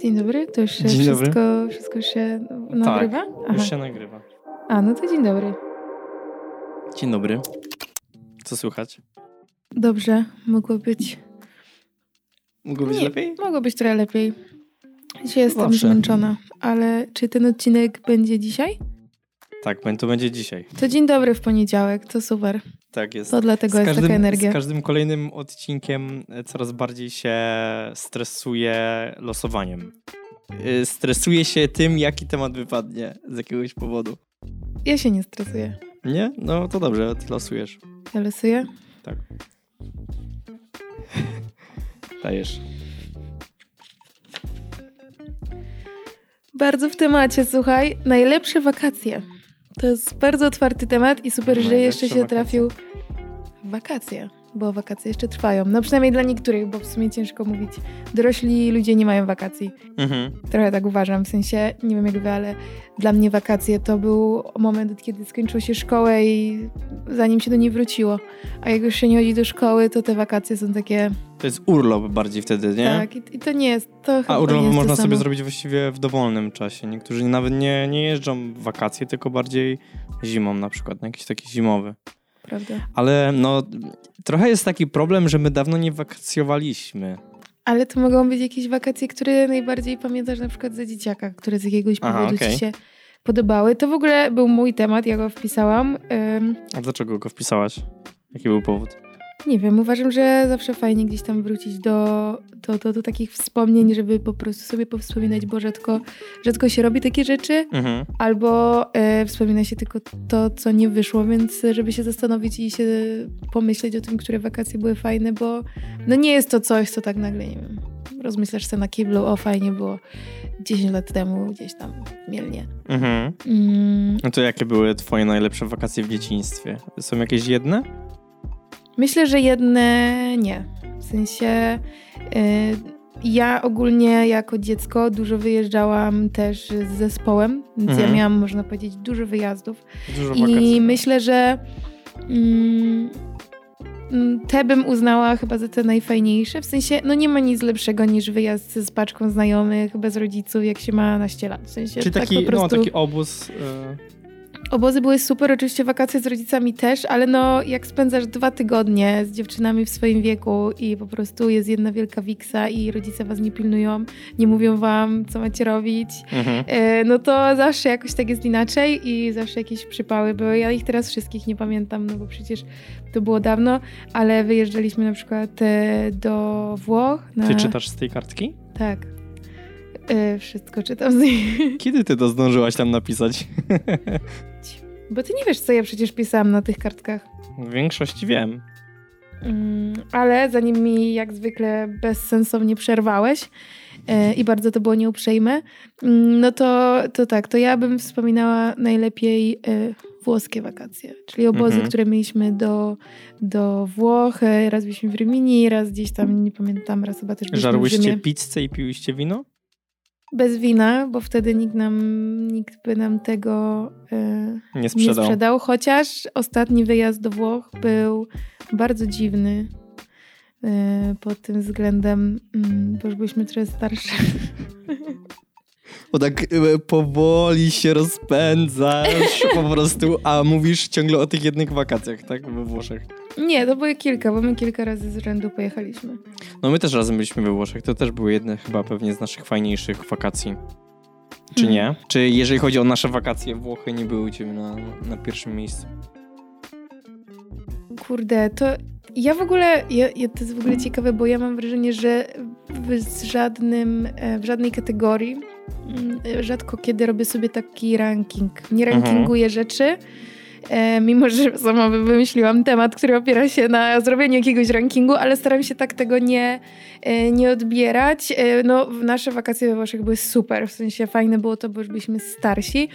Dzień dobry, to już się Dzień dobry. wszystko, wszystko się nagrywa? Tak, już się nagrywa. A, no to dzień dobry. Dzień dobry. Co słychać? Dobrze, mogło być... Mogło być Nie, lepiej? Mogło być trochę lepiej. Dzisiaj jestem Zawsze. zmęczona, ale czy ten odcinek będzie dzisiaj? Tak, to będzie dzisiaj. To dzień dobry w poniedziałek, to super. Tak jest. To dlatego jest taka energia. z każdym kolejnym odcinkiem e, coraz bardziej się stresuję losowaniem. Y, Stresuję się tym, jaki temat wypadnie z jakiegoś powodu. Ja się nie stresuję. Nie? No to dobrze, ty losujesz. Ja losuję. Tak. Dajesz. Bardzo w temacie, słuchaj. Najlepsze wakacje. To jest bardzo otwarty temat i super, że jeszcze się trafił wakacje, bo wakacje jeszcze trwają. No przynajmniej dla niektórych, bo w sumie ciężko mówić. Dorośli ludzie nie mają wakacji. Mhm. Trochę tak uważam, w sensie, nie wiem jak wy, ale dla mnie wakacje to był moment, kiedy skończyło się szkołę i zanim się do niej wróciło. A jak już się nie chodzi do szkoły, to te wakacje są takie... To jest urlop bardziej wtedy, nie? Tak, i, i to nie jest... To A urlop można sobie zrobić właściwie w dowolnym czasie. Niektórzy nawet nie, nie jeżdżą w wakacje, tylko bardziej zimą na przykład, na jakiś taki zimowy. Prawda. Ale no, trochę jest taki problem, że my dawno nie wakacjowaliśmy. Ale to mogą być jakieś wakacje, które najbardziej pamiętasz na przykład za dzieciaka, które z jakiegoś Aha, powodu okej. ci się podobały. To w ogóle był mój temat, ja go wpisałam. Ym, A dlaczego go wpisałaś? Jaki był powód? Nie wiem, uważam, że zawsze fajnie gdzieś tam wrócić do, do, do, do takich wspomnień, żeby po prostu sobie powspominać, bo rzadko, rzadko się robi takie rzeczy, Mhm. albo e, wspomina się tylko to, co nie wyszło, więc żeby się zastanowić i się pomyśleć o tym, które wakacje były fajne, bo no nie jest to coś, co tak nagle, nie wiem, rozmyślasz sobie na kiblu, o fajnie było 10 lat temu gdzieś tam w Mielnie. Mhm. Mm, No to jakie były twoje najlepsze wakacje w dzieciństwie? Są jakieś jedne? Myślę, że jedne nie. W sensie y, ja ogólnie jako dziecko dużo wyjeżdżałam też z zespołem, więc ja Mhm. miałam, można powiedzieć, dużo wyjazdów. Dużo I wakacji. myślę, że mm, mm, te bym uznała chyba za te najfajniejsze. W sensie, no nie ma nic lepszego niż wyjazd z paczką znajomych, bez rodziców, jak się ma naście lat. W sensie, Czyli tak taki, po prostu... no, taki obóz. y, Obozy były super, oczywiście wakacje z rodzicami też, ale no jak spędzasz dwa tygodnie z dziewczynami w swoim wieku i po prostu jest jedna wielka wiksa i rodzice was nie pilnują, nie mówią wam, co macie robić, mhm. e, no to zawsze jakoś tak jest inaczej i zawsze jakieś przypały były. Ja ich teraz wszystkich nie pamiętam, no bo przecież to było dawno, ale wyjeżdżaliśmy na przykład e, do Włoch. Na... Ty czytasz z tej kartki? Tak. E, wszystko czytam z niej. Kiedy ty to zdążyłaś tam napisać? Bo ty nie wiesz, co ja przecież pisałam na tych kartkach. W większości wiem. Mm, ale zanim mi jak zwykle bezsensownie przerwałeś e, i bardzo to było nieuprzejme, mm, no to, to tak, to ja bym wspominała najlepiej e, włoskie wakacje, czyli obozy, Mhm. które mieliśmy do, do Włoch. E, Raz byliśmy w Rimini, raz gdzieś tam, nie pamiętam, raz chyba też byliśmy w Żarłyście Rzymie. pizzę i piłyście wino? Bez wina, bo wtedy nikt nam, nikt by nam tego e, Nie nie sprzedał. sprzedał, chociaż ostatni wyjazd do Włoch był bardzo dziwny e, pod tym względem, mm, bo już byliśmy trochę starsze. Bo tak e, powoli się rozpędzasz po prostu, a mówisz ciągle o tych jednych wakacjach, tak? We Włoszech. Nie, to były kilka, bo my kilka razy z rzędu pojechaliśmy. No my też razem byliśmy we Włoszech. To też były jedne chyba pewnie z naszych fajniejszych wakacji. Czy Mhm. nie? Czy jeżeli chodzi o nasze wakacje, Włochy nie były u ciebie na, na pierwszym miejscu? Kurde, to ja w ogóle, ja, ja, to jest w ogóle ciekawe, bo ja mam wrażenie, że w, żadnym, e, w żadnej kategorii mm, rzadko kiedy robię sobie taki ranking. Nie Mhm. rankinguję rzeczy, e, mimo że sama wy- wymyśliłam temat, który opiera się na zrobieniu jakiegoś rankingu, ale staram się tak tego nie, e, nie odbierać. E, no, nasze wakacje we Włoszech były super, w sensie fajne było to, bo już byliśmy starsi.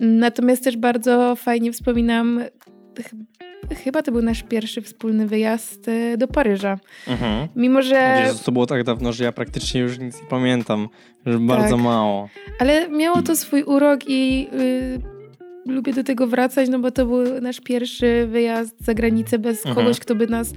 Natomiast też bardzo fajnie wspominam ch- Chyba to był nasz pierwszy wspólny wyjazd e, do Paryża. Mhm. Mimo, że. Jezus, to było tak dawno, że ja praktycznie już nic nie pamiętam. Że bardzo Tak. mało. Ale miało to swój urok i y, lubię do tego wracać, no bo to był nasz pierwszy wyjazd za granicę bez Mhm. kogoś, kto by nas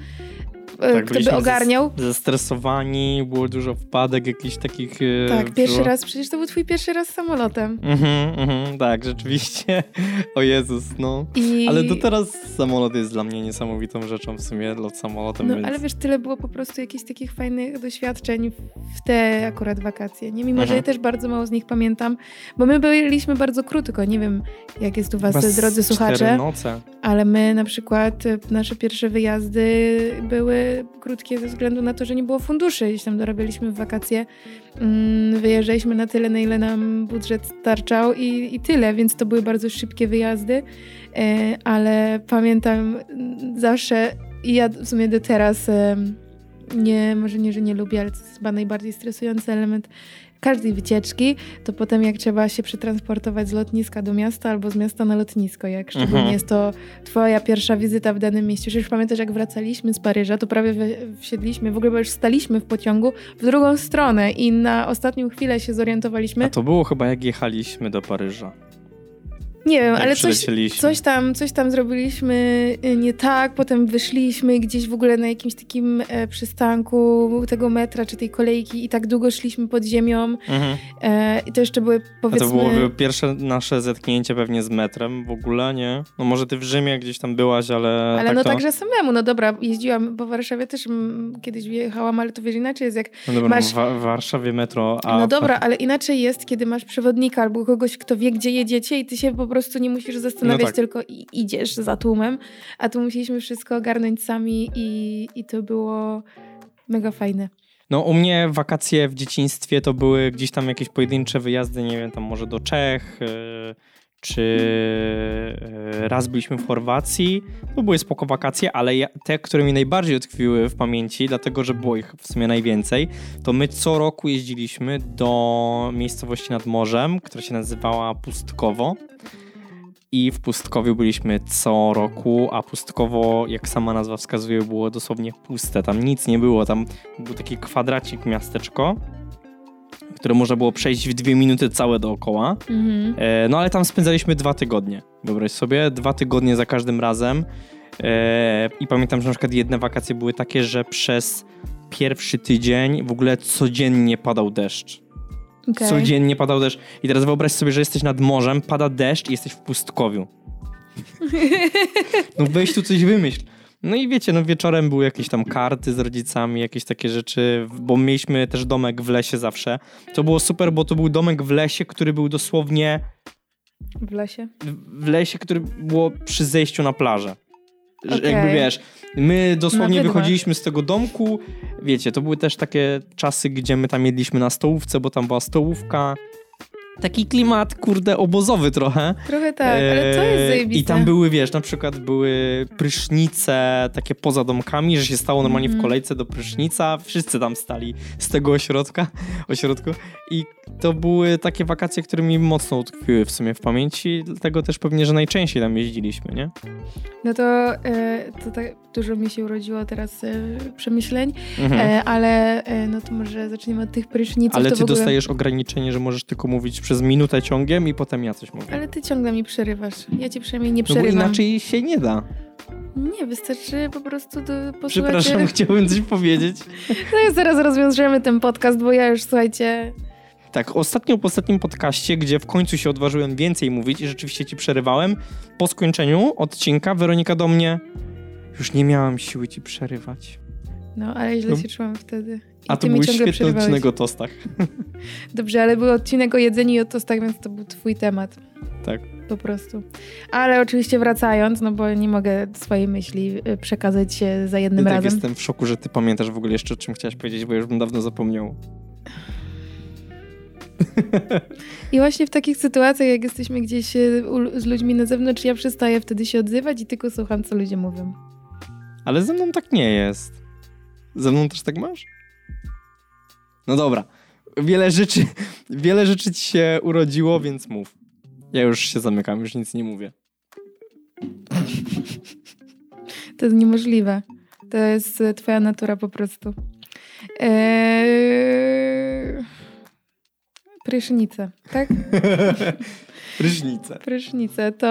Tak, kto by ogarniał. Zestresowani, było dużo wpadek jakichś takich... e, Tak, pierwszy było. raz, przecież to był twój pierwszy raz samolotem. Mhm, mhm, tak, rzeczywiście. O Jezus, no. I... Ale to teraz samolot jest dla mnie niesamowitą rzeczą w sumie, lot samolotem, No, więc... ale wiesz, tyle było po prostu jakichś takich fajnych doświadczeń w te akurat wakacje, nie? Mimo, że Mhm. ja też bardzo mało z nich pamiętam, bo my byliśmy bardzo krótko, nie wiem jak jest u was, Chyba z drodzy słuchacze, noce. ale my na przykład e, nasze pierwsze wyjazdy były krótkie ze względu na to, że nie było funduszy, gdzieś tam dorabialiśmy w wakacje, mm, wyjeżdżaliśmy na tyle, na ile nam budżet starczał i, i tyle, więc to były bardzo szybkie wyjazdy, e, ale pamiętam mm, zawsze i ja w sumie do teraz nie, może nie, że nie lubię, ale to jest chyba najbardziej stresujący element każdej wycieczki, to potem jak trzeba się przetransportować z lotniska do miasta albo z miasta na lotnisko, jak szczególnie Mhm. jest to twoja pierwsza wizyta w danym mieście. Przecież pamiętasz, jak wracaliśmy z Paryża, to prawie wsiedliśmy, w ogóle bo już staliśmy w pociągu w drugą stronę i na ostatnią chwilę się zorientowaliśmy. A to było chyba jak jechaliśmy do Paryża. Nie wiem, ale coś. Coś tam, coś tam zrobiliśmy y, nie tak, potem wyszliśmy gdzieś w ogóle na jakimś takim e, przystanku tego metra czy tej kolejki i tak długo szliśmy pod ziemią Mhm. e, i to jeszcze były A powiedzmy... to było pierwsze nasze zetknięcie pewnie z metrem w ogóle, nie? No może ty w Rzymie gdzieś tam byłaś, ale Ale tak no to... także samemu, no dobra, jeździłam po Warszawie też mm, kiedyś jechałam, ale to wiesz, inaczej jest jak... No dobra, masz- w Wa- w Warszawie metro, a... No dobra, ale inaczej jest, kiedy masz przewodnika albo kogoś, kto wie, gdzie jedziecie i ty się po prostu nie musisz zastanawiać, No tak. tylko idziesz za tłumem, a tu musieliśmy wszystko ogarnąć sami i, i to było mega fajne. No u mnie wakacje w dzieciństwie to były gdzieś tam jakieś pojedyncze wyjazdy, nie wiem, tam może do Czech, yy, czy yy, raz byliśmy w Chorwacji. To były spoko wakacje, ale ja, te, które mi najbardziej utkwiły w pamięci, dlatego, że było ich w sumie najwięcej, to my co roku jeździliśmy do miejscowości nad morzem, która się nazywała Pustkowo. I w Pustkowiu byliśmy co roku, a Pustkowo, jak sama nazwa wskazuje, było dosłownie puste. Tam nic nie było. Tam był taki kwadracik miasteczko, które można było przejść w dwie minuty całe dookoła. Mhm. E, no ale tam spędzaliśmy dwa tygodnie. Wyobraź sobie, dwa tygodnie za każdym razem. E, I pamiętam, że na przykład jedne wakacje były takie, że przez pierwszy tydzień w ogóle codziennie padał deszcz. Okej. Codziennie padał deszcz. I teraz wyobraź sobie, że jesteś nad morzem, pada deszcz i jesteś w pustkowiu. No weź tu coś wymyśl. No i wiecie, no wieczorem były jakieś tam karty z rodzicami, jakieś takie rzeczy, bo mieliśmy też domek w lesie zawsze. To było super, bo to był domek w lesie, który był dosłownie W lesie. w lesie, który było przy zejściu na plażę. Okej. Jakby wiesz, my dosłownie wychodziliśmy z tego domku. Wiecie, to były też takie czasy, gdzie my tam jedliśmy na stołówce, bo tam była stołówka. Taki klimat, kurde, obozowy trochę. Trochę tak, ale to jest Eee, zajebiste. I tam były, wiesz, na przykład były prysznice takie poza domkami, że się stało normalnie w Mhm. kolejce do prysznica. Wszyscy tam stali z tego ośrodka, ośrodku. I to były takie wakacje, które mi mocno utkwiły w sumie w pamięci, dlatego też pewnie, że najczęściej tam jeździliśmy, nie? No to, e, to tak dużo mi się urodziło teraz e, przemyśleń, Mhm. e, ale no to może zaczniemy od tych pryszniców. Ale ty ogóle... dostajesz ograniczenie, że możesz tylko mówić przez minutę ciągiem i potem ja coś mówię. Ale ty ciągle mi przerywasz. Ja ci przynajmniej nie No bo przerywam. inaczej się nie da. Nie, wystarczy po prostu do, posłuchać... Przepraszam, chciałbym coś powiedzieć. No i zaraz rozwiążemy ten podcast, bo ja już, słuchajcie... Tak, ostatnio po ostatnim podcaście, gdzie w końcu się odważyłem więcej mówić i rzeczywiście ci przerywałem, po skończeniu odcinka Weronika do mnie już nie miałam siły ci przerywać. No, ale źle No. się czułam wtedy. I A to mi był ciągle świetny odcinek o tostach. Dobrze, ale był odcinek o jedzeniu i o tostach, więc to był twój temat. Tak. Po prostu. Ale oczywiście wracając, no bo nie mogę swojej myśli y, przekazać się za jednym I tak razem. jestem w szoku, że ty pamiętasz w ogóle jeszcze o czym chciałaś powiedzieć, bo już bym dawno zapomniał. I właśnie w takich sytuacjach, jak jesteśmy gdzieś y, z ludźmi na zewnątrz, ja przestaję wtedy się odzywać i tylko słucham, co ludzie mówią. Ale ze mną tak nie jest. Ze mną też tak masz? No dobra. Wiele rzeczy, wiele rzeczy ci się urodziło, więc mów. Ja już się zamykam, już nic nie mówię. To jest niemożliwe. To jest y, twoja natura po prostu. Eee... Prysznice, tak? Prysznice. Prysznice. To,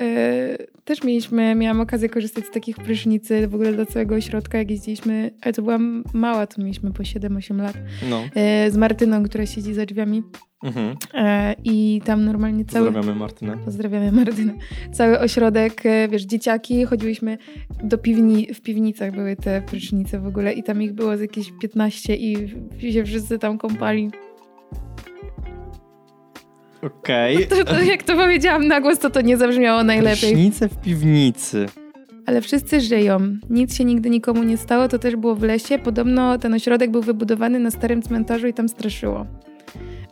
e, też mieliśmy, miałam okazję korzystać z takich prysznicy w ogóle do całego ośrodka, jak jeździliśmy, ale to była mała, to mieliśmy po 7-8 lat, No. e, z Martyną, która siedzi za drzwiami Mhm. e, i tam normalnie cały... Pozdrawiamy Martynę. Pozdrawiamy Martynę. Cały ośrodek, e, wiesz, dzieciaki, chodziłyśmy do piwni, w piwnicach były te prysznice w ogóle i tam ich było z jakieś 15 i się wszyscy tam kąpali. Okej. To, to, jak to powiedziałam na głos, to to nie zabrzmiało najlepiej. Prysznice w piwnicy. Ale wszyscy żyją. Nic się nigdy nikomu nie stało, to też było w lesie. Podobno ten ośrodek był wybudowany na starym cmentarzu i tam straszyło.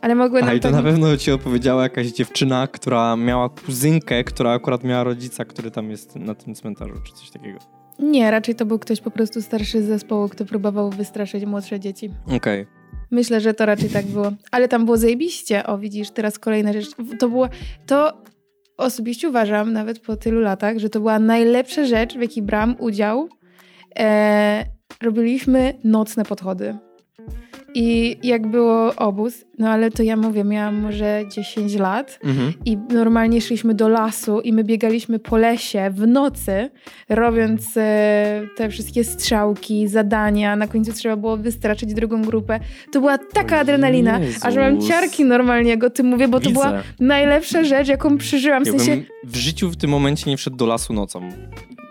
Ale mogły A i to tak- na pewno ci opowiedziała jakaś dziewczyna, która miała kuzynkę, która akurat miała rodzica, który tam jest na tym cmentarzu, czy coś takiego. Nie, raczej to był ktoś po prostu starszy z zespołu, kto próbował wystraszyć młodsze dzieci. Okej. Myślę, że to raczej tak było. Ale tam było zajebiście. O, widzisz, teraz kolejna rzecz. To było, to osobiście uważam, nawet po tylu latach, że to była najlepsza rzecz, w jakiej brałam udział. E, robiliśmy nocne podchody. I jak było obóz, no ale to ja mówię, miałam może 10 lat Mhm. i normalnie szliśmy do lasu i my biegaliśmy po lesie w nocy, robiąc e, te wszystkie strzałki, zadania. Na końcu trzeba było wystraszyć drugą grupę. To była taka adrenalina, a że mam Jezus. ciarki normalnie, jak o tym mówię, bo to Widzę. była najlepsza rzecz, jaką przeżyłam. W Jakbym sensie, w życiu w tym momencie nie wszedł do lasu nocą.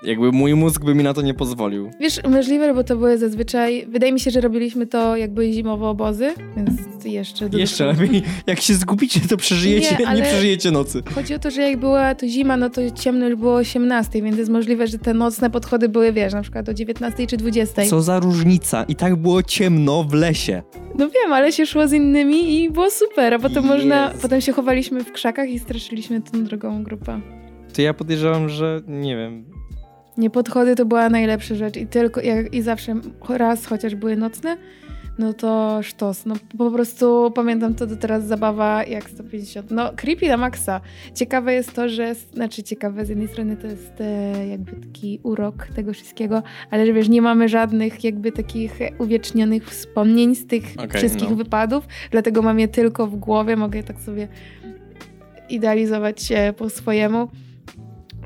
Jakby mój mózg by mi na to nie pozwolił. wiesz, możliwe, bo to były zazwyczaj, wydaje mi się, że robiliśmy to jak były zimowe obozy, więc jeszcze... Jeszcze dodatkowo- lepiej, jak się zgubicie, to przeżyjecie, Nie, nie, przeżyjecie nocy. Chodzi o to, że jak była to zima, no to ciemno już było o 18, więc jest możliwe, że te nocne podchody były, wiesz, na przykład o 19 czy 20. Co za różnica? I tak było ciemno w lesie. No wiem, ale się szło z innymi i było super, a potem można, Jezu. potem się chowaliśmy w krzakach i straszyliśmy tą drugą grupę. To ja podejrzewam, że nie wiem. Nie podchody to była najlepsza rzecz i tylko jak, i zawsze raz chociaż były nocne, no to sztos. No po prostu pamiętam to do teraz zabawa jak 150. No creepy na maksa. Ciekawe jest to, że, znaczy ciekawe z jednej strony to jest e, jakby taki urok tego wszystkiego, ale że wiesz, nie mamy żadnych jakby takich uwiecznionych wspomnień z tych Okej, wszystkich no. wypadów, dlatego mam je tylko w głowie, mogę je tak sobie idealizować się po swojemu.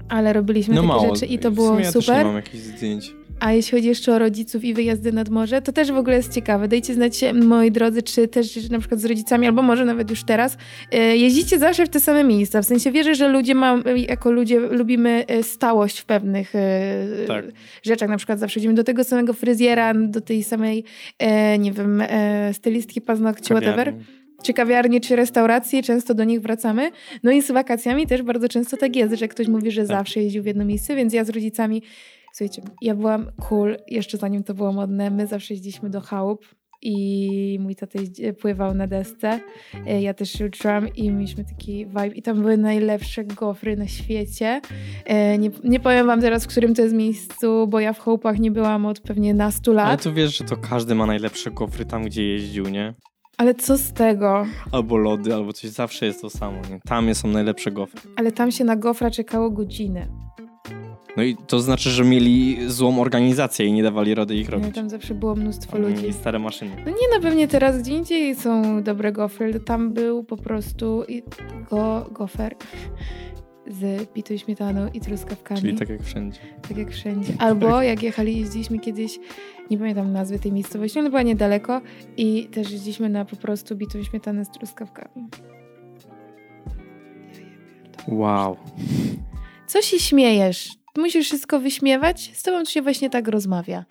Ale robiliśmy No takie mało. rzeczy i to było Też nie super. mam jakichś zdjęć. A jeśli chodzi jeszcze o rodziców i wyjazdy nad morze, to też w ogóle jest ciekawe. Dajcie znać, moi drodzy, czy też na przykład z rodzicami, albo może nawet już teraz, e, jeździcie zawsze w te same miejsca. W sensie wierzę, że ludzie mam, jako ludzie lubimy e, stałość w pewnych e, Tak. rzeczach. Na przykład zawsze idziemy do tego samego fryzjera, do tej samej, e, nie wiem, e, stylistki paznokci, whatever czy kawiarnie, czy restauracje, często do nich wracamy. No i z wakacjami też bardzo często tak jest, że ktoś mówi, że Tak. zawsze jeździł w jedno miejsce, więc ja z rodzicami, słuchajcie, ja byłam cool, jeszcze zanim to było modne, my zawsze jeździliśmy do chałup i mój tata pływał na desce, E, ja też się uczyłam i mieliśmy taki vibe i tam były najlepsze gofry na świecie. E, Nie, nie powiem wam teraz, w którym to jest miejscu, bo ja w chałupach nie byłam od pewnie nastu Ale lat, to wiesz, że to każdy ma najlepsze gofry tam, gdzie jeździł, nie? ale co z tego? Albo lody, albo coś. Zawsze jest to samo, nie? Tam są najlepsze gofry. Ale tam się na gofra czekało godzinę. No i to znaczy, że mieli złą organizację i nie dawali rady ich No, robić. tam zawsze było mnóstwo ludzi. mieli stare maszyny. No nie, no pewnie teraz gdzie indziej są dobre gofry, tam był po prostu go, gofer z pitą śmietaną i truskawkami. Czyli tak jak wszędzie. tak jak wszędzie. Albo jak jechali, jeździliśmy kiedyś, nie pamiętam nazwy tej miejscowości, ale była niedaleko i też jeździliśmy na po prostu bitą śmietanę z truskawkami. Wow. Co się śmiejesz? Musisz wszystko wyśmiewać? Z tobą się właśnie tak rozmawia.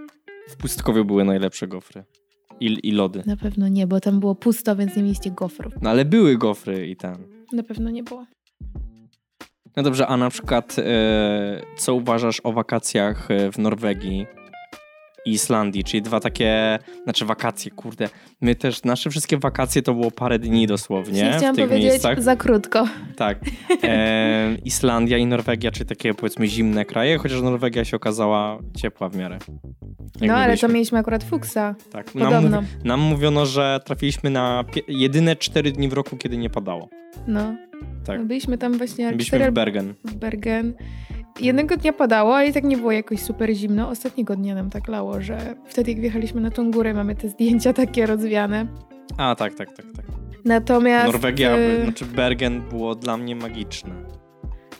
W Pustkowiu były najlepsze gofry. I, I lody. Na pewno nie, bo tam było pusto, więc nie mieliście gofrów. No ale były gofry i tam. Na pewno nie było. No dobrze, a na przykład e, co uważasz o wakacjach e, w Norwegii i Islandii, czyli dwa takie, znaczy wakacje, kurde. My też, nasze wszystkie wakacje to było parę dni dosłownie w chciałam tych powiedzieć miejscach. za krótko. Tak. E, Islandia i Norwegia, czyli takie powiedzmy zimne kraje, chociaż Norwegia się okazała ciepła w miarę. Jak No ale byliśmy. to mieliśmy akurat fuksa. Tak. Nam, mówi, nam mówiono, że trafiliśmy na jedyne cztery dni w roku, kiedy nie padało. No. Tak. No, byliśmy tam właśnie Byliśmy w Bergen. w Bergen. Jednego dnia padało, ale i tak nie było jakoś super zimno. Ostatniego dnia nam tak lało, że wtedy jak wjechaliśmy na tą górę, mamy te zdjęcia takie rozwiane. A, tak, tak, tak, tak. Natomiast... Norwegia, y, znaczy Bergen było dla mnie magiczne.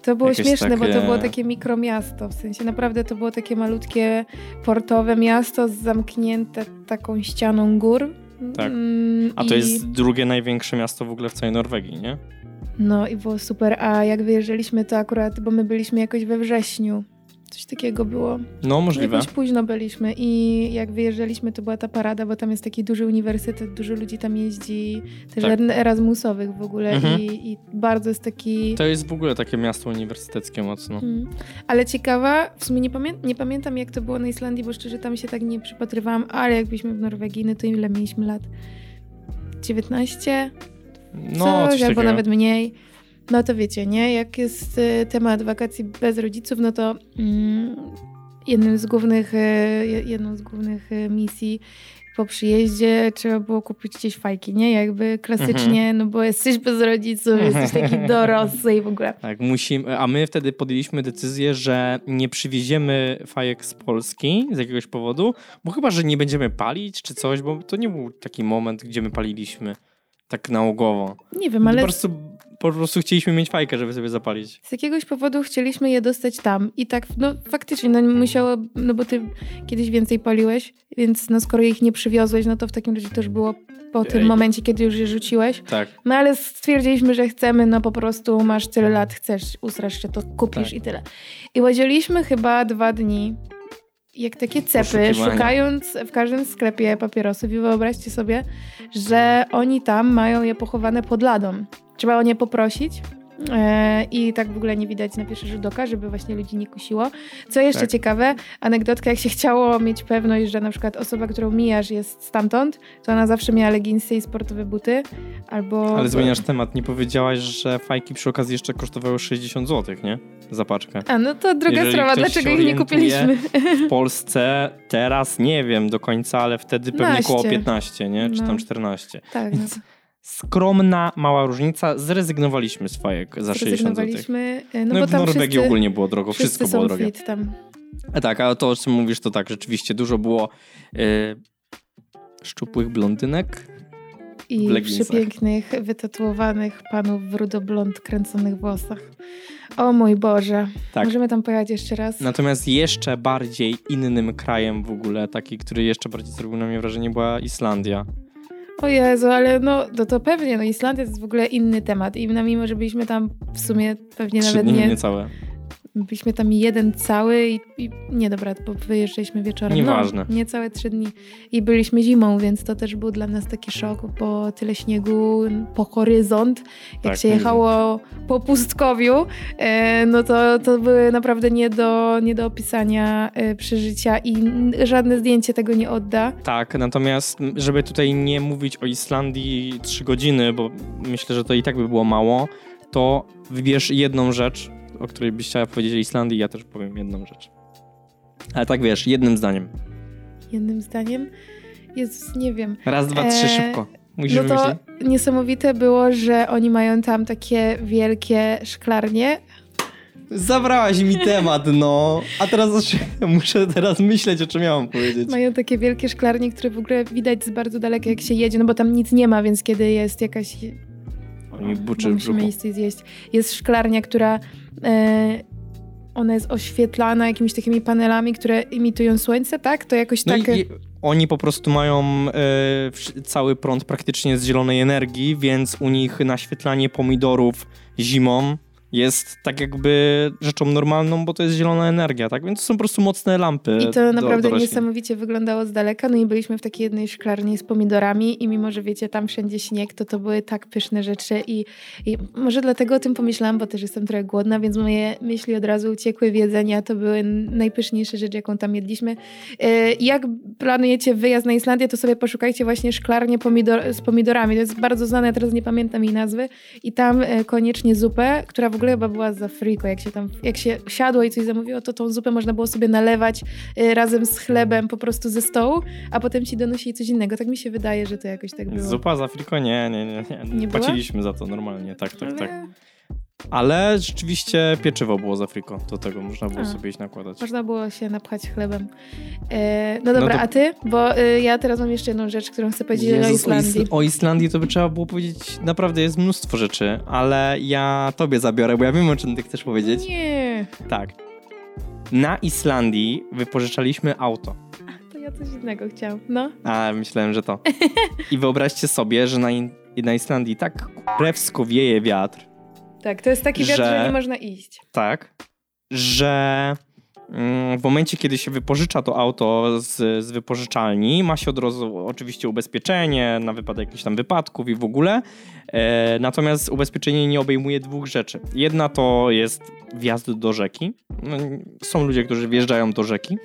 To było Jakieś śmieszne, bo to takie- było takie mikromiasto. W sensie naprawdę to było takie malutkie portowe miasto zamknięte taką ścianą gór. Tak. Mm, A to i- jest drugie największe miasto w ogóle w całej Norwegii, nie? No i było super. A jak wyjeżdżaliśmy to akurat, bo my byliśmy jakoś we wrześniu. Coś takiego było. No, możliwe. Jakoś późno byliśmy i jak wyjeżdżaliśmy, to była ta parada, bo tam jest taki duży uniwersytet, dużo ludzi tam jeździ, też Tak. Erasmusowych w ogóle Mhm. i, i bardzo jest taki... To jest w ogóle takie miasto uniwersyteckie mocno. Mm. Ale ciekawa, w sumie nie, pamię- nie pamiętam jak to było na Islandii, bo szczerze tam się tak nie przypatrywałam, ale jak byliśmy w Norwegii, no to ile mieliśmy lat? 19? No, Coś, coś albo nawet mniej. No to wiecie, nie? Jak jest y, temat wakacji bez rodziców, no to mm, jednym z głównych, y, je- jedną z głównych y, misji po przyjeździe trzeba było kupić gdzieś fajki, nie? Jakby klasycznie, Mhm. no bo jesteś bez rodziców, jesteś taki dorosły i w ogóle. Tak, musimy, a my wtedy podjęliśmy decyzję, że nie przywieziemy fajek z Polski z jakiegoś powodu, bo chyba, że nie będziemy palić czy coś, bo to nie był taki moment, gdzie my paliliśmy tak nałogowo. Nie wiem, Po ale prostu, po prostu chcieliśmy mieć fajkę, żeby sobie zapalić. z jakiegoś powodu chcieliśmy je dostać tam i tak, no faktycznie, no musiało, no bo ty kiedyś więcej paliłeś, więc no skoro ich nie przywiozłeś, no to w takim razie też było po tym Ej. momencie, kiedy już je rzuciłeś. Tak. No ale stwierdziliśmy, że chcemy, no po prostu masz tyle lat, chcesz, usrasz się, to kupisz Tak. i tyle. I łazieliśmy chyba dwa dni, jak takie cepy, szukając w każdym sklepie papierosów i wyobraźcie sobie, że oni tam mają je pochowane pod ladą. Trzeba o nie poprosić. E, I tak w ogóle nie widać na pierwszy rzut oka, żeby właśnie ludzi nie kusiło. Co jeszcze Tak. ciekawe, anegdotka, jak się chciało mieć pewność, że na przykład osoba, którą mijasz jest stamtąd, to ona zawsze miała leginsy i sportowe buty, albo... Ale zmieniasz temat. Nie powiedziałaś, że fajki przy okazji jeszcze kosztowały 60 zł, nie? Za paczkę. A, no to druga Jeżeli sprawa, dlaczego ich nie kupiliśmy? W Polsce teraz nie wiem do końca, ale wtedy pewnie 15. około 15, nie? Czy No. tam 14. tak, no. Skromna, mała różnica. Zrezygnowaliśmy z fajek za 60 zł. Zrezygnowaliśmy, e, no, No, bo w tam Norwegii wszyscy, ogólnie było drogo, wszystko było drogie. tam. A tak, ale to o czym mówisz to tak, rzeczywiście dużo było y, szczupłych blondynek. I przepięknych, wytatuowanych panów w rudoblond kręconych włosach. O mój Boże. Tak. Możemy tam pojechać jeszcze raz? Natomiast jeszcze bardziej innym krajem w ogóle, taki, który jeszcze bardziej zrobił na mnie wrażenie, była Islandia. O Jezu, ale no, no to pewnie, no Islandia to jest w ogóle inny temat i mimo, że byliśmy tam w sumie pewnie Trzy nawet dni nie, niecałe. Byliśmy tam jeden cały i, i nie dobra, bo wyjeżdżaliśmy wieczorem. Nieważne. No, niecałe trzy dni i byliśmy zimą, więc to też był dla nas taki szok, bo tyle śniegu po horyzont, jak Tak, się mówię. jechało po pustkowiu, e, no to, to były naprawdę nie do, nie do opisania e, przeżycia i żadne zdjęcie tego nie odda. Tak, natomiast żeby tutaj nie mówić o Islandii 3 godziny, bo myślę, że to i tak by było mało, to wybierz jedną rzecz, o której byś chciała powiedzieć o Islandii, ja też powiem jedną rzecz. Ale tak wiesz, jednym zdaniem. Jednym zdaniem. Jezus, nie wiem. Raz, dwa, trzy, Eee, szybko. Musisz No to niesamowite było, że oni mają tam takie wielkie szklarnie. Zabrałaś mi temat, no. A teraz muszę teraz myśleć, o czym miałam powiedzieć. Mają takie wielkie szklarnie, które w ogóle widać z bardzo daleka, jak się jedzie, no bo tam nic nie ma, więc kiedy jest jakaś... Mi buczy musimy iść zjeść. Jest szklarnia, która... E, ona jest oświetlana jakimiś takimi panelami, które imitują słońce, tak? To jakoś No tak... i, i oni po prostu mają e, cały prąd praktycznie z zielonej energii, więc u nich naświetlanie pomidorów zimą jest tak jakby rzeczą normalną, bo to jest zielona energia, tak? Więc to są po prostu mocne lampy. I to do- naprawdę do roślin. niesamowicie wyglądało z daleka. No i byliśmy w takiej jednej szklarni z pomidorami i mimo, że wiecie, tam wszędzie śnieg, to to były tak pyszne rzeczy i, i może dlatego o tym pomyślałam, bo też jestem trochę głodna, więc moje myśli od razu uciekły w jedzenia. To były najpyszniejsze rzeczy, jaką tam jedliśmy. E, Jak planujecie wyjazd na Islandię, to sobie poszukajcie właśnie szklarnię pomidor z pomidorami. To jest bardzo znane, ja teraz nie pamiętam jej nazwy. I tam e, koniecznie zupę, która w ogóle chyba była za friko. Jak się tam, jak się siadło i coś zamówiło, to tą zupę można było sobie nalewać y, razem z chlebem po prostu ze stołu, a potem ci donosili coś innego. Tak mi się wydaje, że to jakoś tak było. Zupa z Afriko? Nie, nie, nie. nie. Nie? Płaciliśmy za to normalnie, tak, tak, tak. Ale rzeczywiście pieczywo było z Afriko. Do tego można było A. sobie iść nakładać. Można było się napchać chlebem. E, no dobra, No to- a ty? Bo y, ja teraz mam jeszcze jedną rzecz, którą chcę powiedzieć o Jezus, Islandii. Is- o Islandii to by trzeba było powiedzieć, naprawdę jest mnóstwo rzeczy, ale ja tobie zabiorę, bo ja wiem o czym ty chcesz powiedzieć. Nie, Tak. Na Islandii wypożyczaliśmy auto. to ja coś innego chciałam. No. A, myślałem, że to. I wyobraźcie sobie, że na, na Islandii tak krewsko wieje wiatr, Tak, to jest taki wiatr, Że- że nie można iść. tak, że mm, w momencie, kiedy się wypożycza to auto z, z wypożyczalni, ma się od razu oczywiście ubezpieczenie na wypadek jakichś tam wypadków i w ogóle. E, natomiast ubezpieczenie nie obejmuje dwóch rzeczy. Jedna to jest wjazd do rzeki. No, są ludzie, którzy wjeżdżają do rzeki.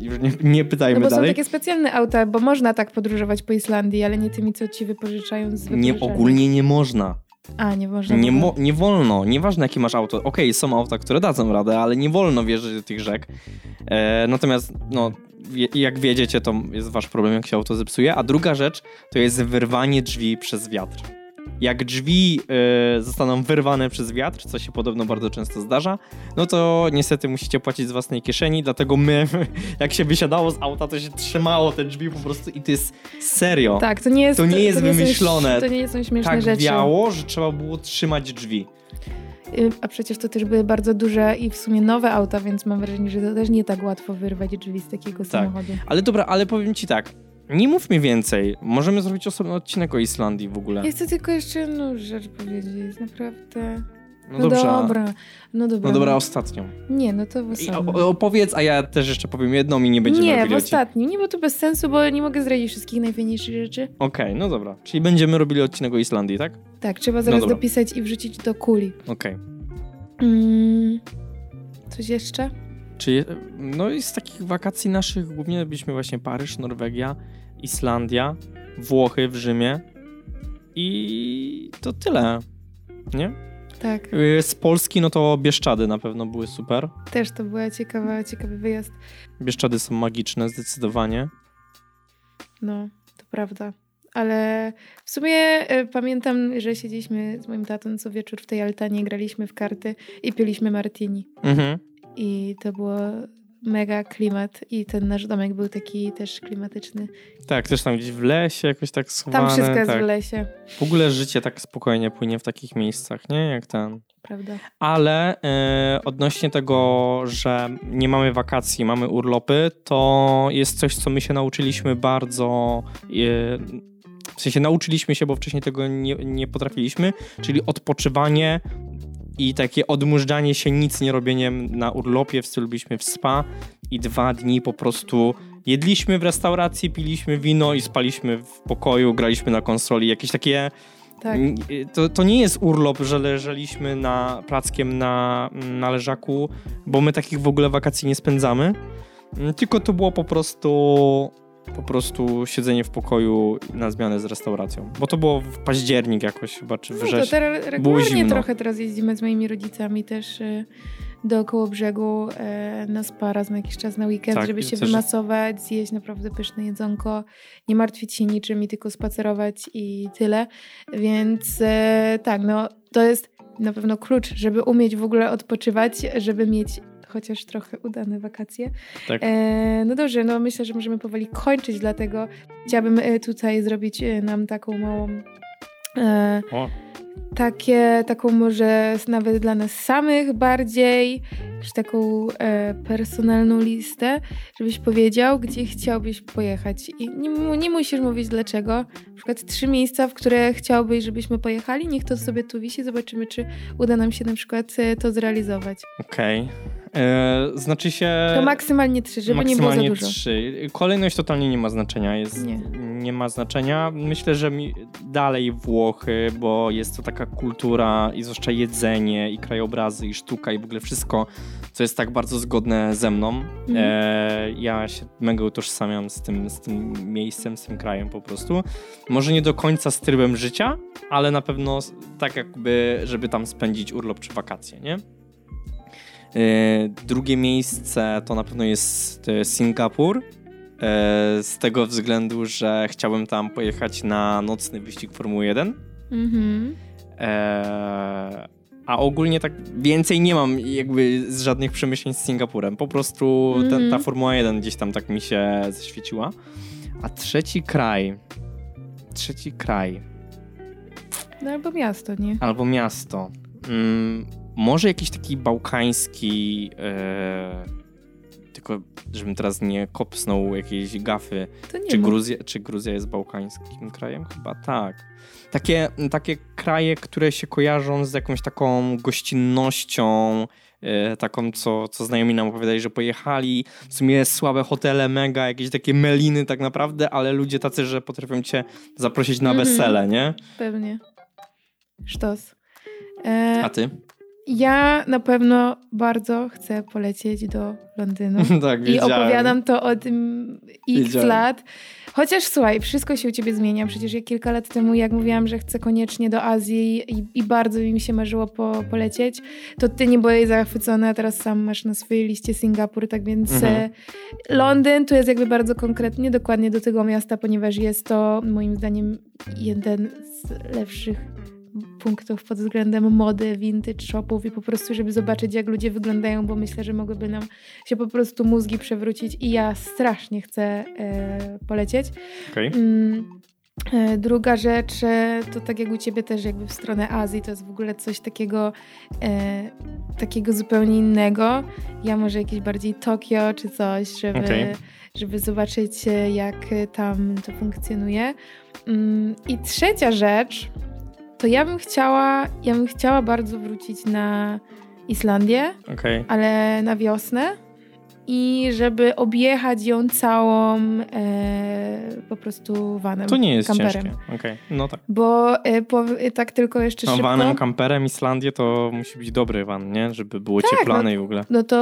Już nie, nie No pytajmy bo są dalej. takie specjalne auta, bo można tak podróżować po Islandii, ale nie tymi, co ci wypożyczają z Nie, wypożyczalni. ogólnie nie można. A, nie można. Nie, mo- nie wolno, nieważne jakie masz auto. Okej, są auta, które dadzą radę, ale nie wolno wjeżdżać do tych rzek. E, natomiast, no, wie, jak wiedziecie, to jest wasz problem, jak się auto zepsuje. A druga rzecz to jest wyrwanie drzwi przez wiatr. Jak drzwi e, zostaną wyrwane przez wiatr, co się podobno bardzo często zdarza, no to niestety musicie płacić z własnej kieszeni, dlatego my, jak się wysiadało z auta, to się trzymało te drzwi po prostu i to jest serio. Tak, to nie jest, To nie jest są- wymyślone. to nie są śmieszne tak rzeczy. wiało, że trzeba było trzymać drzwi. Y, A przecież to też były bardzo duże i w sumie nowe auta, więc mam wrażenie, że to też nie tak łatwo wyrwać drzwi z takiego samochodu. Ale dobra, ale powiem ci tak. Nie mówmy więcej. Możemy zrobić osobny odcinek o Islandii w ogóle. Ja chcę tylko jeszcze jedną rzecz powiedzieć, naprawdę. No No, dobra, no dobra. No dobra, ostatnią. Nie, no to w opowiedz, a ja też jeszcze powiem jedną i nie będziemy Nie, w robili odcinka. ostatnim. Nie, bo to bez sensu, bo nie mogę zdradzić wszystkich najfajniejszych rzeczy. Okej, no dobra. Czyli będziemy robili odcinek o Islandii, tak? Tak, trzeba zaraz dobra. dopisać i wrzucić do kuli. Okej. Mm, coś jeszcze? Czyli no i z takich wakacji naszych głównie byliśmy właśnie Paryż, Norwegia, Islandia, Włochy w Rzymie i to tyle. Nie? Tak, Y, Z Polski no to Bieszczady na pewno były super. też to była ciekawa, ciekawy wyjazd. Bieszczady są magiczne zdecydowanie. No, to prawda. Ale w sumie e, pamiętam, że siedzieliśmy z moim tatą co wieczór w tej altanie, graliśmy w karty i piliśmy martini. Mhm. I to było mega klimat i ten nasz domek był taki też klimatyczny. Tak, też tam gdzieś w lesie jakoś tak schowane. Tam wszystko jest tak. w lesie, W ogóle życie tak spokojnie płynie w takich miejscach, nie? Jak ten. prawda? Ale e, odnośnie tego, że nie mamy wakacji, mamy urlopy, to jest coś, co my się nauczyliśmy bardzo. E, w sensie nauczyliśmy się, bo wcześniej tego nie, nie potrafiliśmy, czyli odpoczywanie i takie odmurzanie się, nic nie robieniem na urlopie, w stylu byliśmy w spa i dwa dni po prostu jedliśmy w restauracji, piliśmy wino i spaliśmy w pokoju, graliśmy na konsoli, jakieś takie Tak. N- To, to nie jest urlop, że leżeliśmy na plackiem na, na leżaku, bo my takich w ogóle wakacji nie spędzamy. Mm, Tylko to było po prostu po prostu siedzenie w pokoju na zmianę z restauracją. Bo to było w październik jakoś chyba, czy No to wrzesień. teraz regularnie trochę teraz jeździmy z moimi rodzicami też e, dookoło brzegu na spa raz na jakiś czas na weekend, Tak, żeby się też- wymasować, zjeść naprawdę pyszne jedzonko, nie martwić się niczym i tylko spacerować i tyle. Więc e, tak, no to jest na pewno klucz, żeby umieć w ogóle odpoczywać, żeby mieć chociaż trochę udane wakacje. Tak. E, no dobrze, no myślę, że możemy powoli kończyć, dlatego chciałabym e, tutaj zrobić e, nam taką małą e, O, takie, taką może nawet dla nas samych bardziej, czy taką e, personalną listę, żebyś powiedział, gdzie chciałbyś pojechać. I nie, nie musisz mówić dlaczego. Na przykład trzy miejsca, w które chciałbyś, żebyśmy pojechali. Niech to sobie tu wisi, zobaczymy, czy uda nam się na przykład e, to zrealizować. okej. E, Znaczy się... To maksymalnie trzy, żeby nie było za maksymalnie dużo. trzy. Kolejność totalnie nie ma znaczenia. Jest, Nie. nie ma znaczenia. Myślę, że mi dalej Włochy, bo jest to taka kultura i zwłaszcza jedzenie i krajobrazy i sztuka i w ogóle wszystko, co jest tak bardzo zgodne ze mną. Mhm. E, ja się mega utożsamiam z tym, z tym miejscem, z tym krajem po prostu. Może nie do końca z trybem życia, ale na pewno tak jakby, żeby tam spędzić urlop czy wakacje, nie? E, Drugie miejsce to na pewno jest Singapur. E, Z tego względu, że chciałbym tam pojechać na nocny wyścig Formuły 1. Mhm. E, A ogólnie tak więcej nie mam jakby z żadnych przemyśleń z Singapurem. Po prostu ta, ta Mhm. Formuła 1 gdzieś tam tak mi się zaświeciła. A trzeci kraj. Trzeci kraj. No albo miasto, nie? Albo miasto. Mm, może jakiś taki bałkański. E, tylko, żebym teraz nie kopsnął jakiejś gafy. To nie Czy. Gruzja, czy Gruzja jest bałkańskim krajem? Chyba tak. Takie, takie kraje, które się kojarzą z jakąś taką gościnnością, e, taką, co, co znajomi nam opowiadali, że pojechali. W sumie słabe hotele, mega, jakieś takie meliny tak naprawdę, ale ludzie tacy, że potrafią cię zaprosić na Mhm. wesele, nie? Pewnie. Sztos. E, A ty? Ja na pewno bardzo chcę polecieć do Londynu. tak, I opowiadam to o tym x lat. Chociaż słuchaj, wszystko się u ciebie zmienia. Przecież ja kilka lat temu, jak mówiłam, że chcę koniecznie do Azji i, i bardzo mi się marzyło po, polecieć, to ty nie byłeś zachwycony, a teraz sam masz na swojej liście Singapur, tak więc Mhm. e, Londyn tu jest jakby bardzo konkretnie, dokładnie do tego miasta, ponieważ jest to moim zdaniem jeden z lepszych punktów pod względem mody, vintage shopów i po prostu, żeby zobaczyć, jak ludzie wyglądają, bo myślę, że mogłyby nam się po prostu mózgi przewrócić i ja strasznie chcę e, polecieć. Okej. Mm, e, Druga rzecz, e, to tak jak u Ciebie też jakby w stronę Azji, to jest w ogóle coś takiego, e, takiego zupełnie innego. Ja może jakieś bardziej Tokio czy coś, żeby, Okej. żeby zobaczyć jak tam to funkcjonuje. Mm, I trzecia rzecz, to ja bym chciała, ja bym chciała bardzo wrócić na Islandię Okej. ale na wiosnę i żeby objechać ją całą e, po prostu vanem. To nie jest kamperem. ciężkie. Okej, no tak. Bo e, po, e, tak tylko jeszcze No, szybko. vanem, kamperem, Islandię to musi być dobry van, nie? Żeby było Tak, cieplane i w ogóle. No to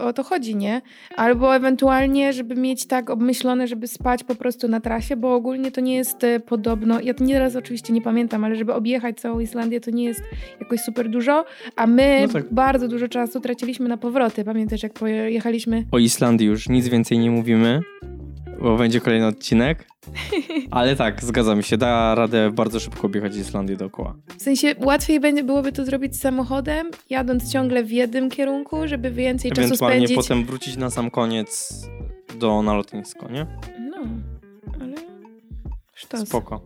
o to chodzi, nie? Albo ewentualnie, żeby mieć tak obmyślone, żeby spać po prostu na trasie, bo ogólnie to nie jest e, podobno, ja to nieraz oczywiście nie pamiętam, ale żeby objechać całą Islandię to nie jest jakoś super dużo, a my No tak. bardzo dużo czasu traciliśmy na powroty. Pamiętasz, jak pojechaliśmy O Islandii już nic więcej nie mówimy, bo będzie kolejny odcinek. Ale tak, zgadzam się, da radę bardzo szybko objechać Islandię dookoła. W sensie łatwiej będzie, byłoby to zrobić samochodem, jadąc ciągle w jednym kierunku, żeby więcej czasu Ewentualnie spędzić. potem wrócić na sam koniec do na lotnisko, nie? No, ale sztos. Spoko.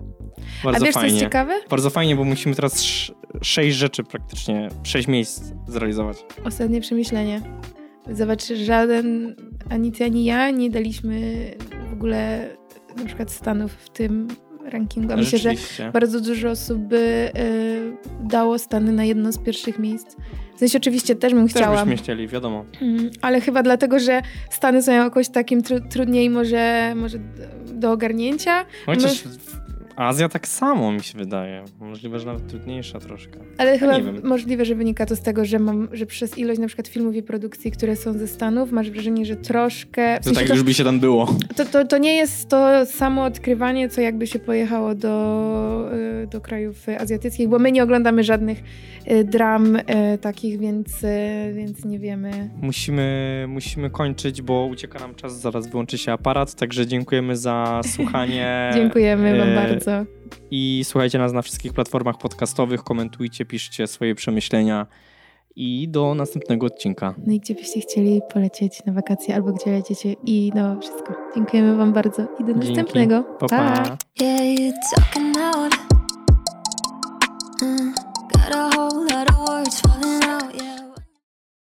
A Bardzo wiesz, co jest fajnie. ciekawe? Bardzo fajnie, bo musimy teraz sz- sześć rzeczy praktycznie, sześć miejsc zrealizować. Ostatnie przemyślenie. Zobacz, żaden, ani ty, ani ja nie daliśmy w ogóle na przykład Stanów w tym rankingu. A myślę, że bardzo dużo osób by y, dało Stany na jedno z pierwszych miejsc. W sensie oczywiście też bym Też chciała. byśmy chcieli, wiadomo. Mm, Ale chyba dlatego, że Stany są jakoś takim tru- trudniej może, może do ogarnięcia. Chociaż Azja tak samo mi się wydaje. Możliwe, że nawet trudniejsza troszkę. Ale chyba nie wiem. możliwe, że wynika to z tego, że mam, że przez ilość na przykład filmów i produkcji, które są ze Stanów, masz wrażenie, że troszkę... W To sensie tak to, już by się tam było. to, to, to nie jest to samo odkrywanie, co jakby się pojechało do, y, do krajów azjatyckich, bo my nie oglądamy żadnych y, dram y, takich, więc, więc nie wiemy. Musimy, musimy kończyć, bo ucieka nam czas, zaraz wyłączy się aparat, także dziękujemy za słuchanie. Dziękujemy wam E, bardzo. I słuchajcie nas na wszystkich platformach podcastowych, komentujcie, piszcie swoje przemyślenia i do następnego odcinka. No i gdzie byście chcieli polecieć na wakacje albo gdzie lecicie i no wszystko. Dziękujemy wam bardzo i do Dzięki. następnego. Pa, pa. Yeah,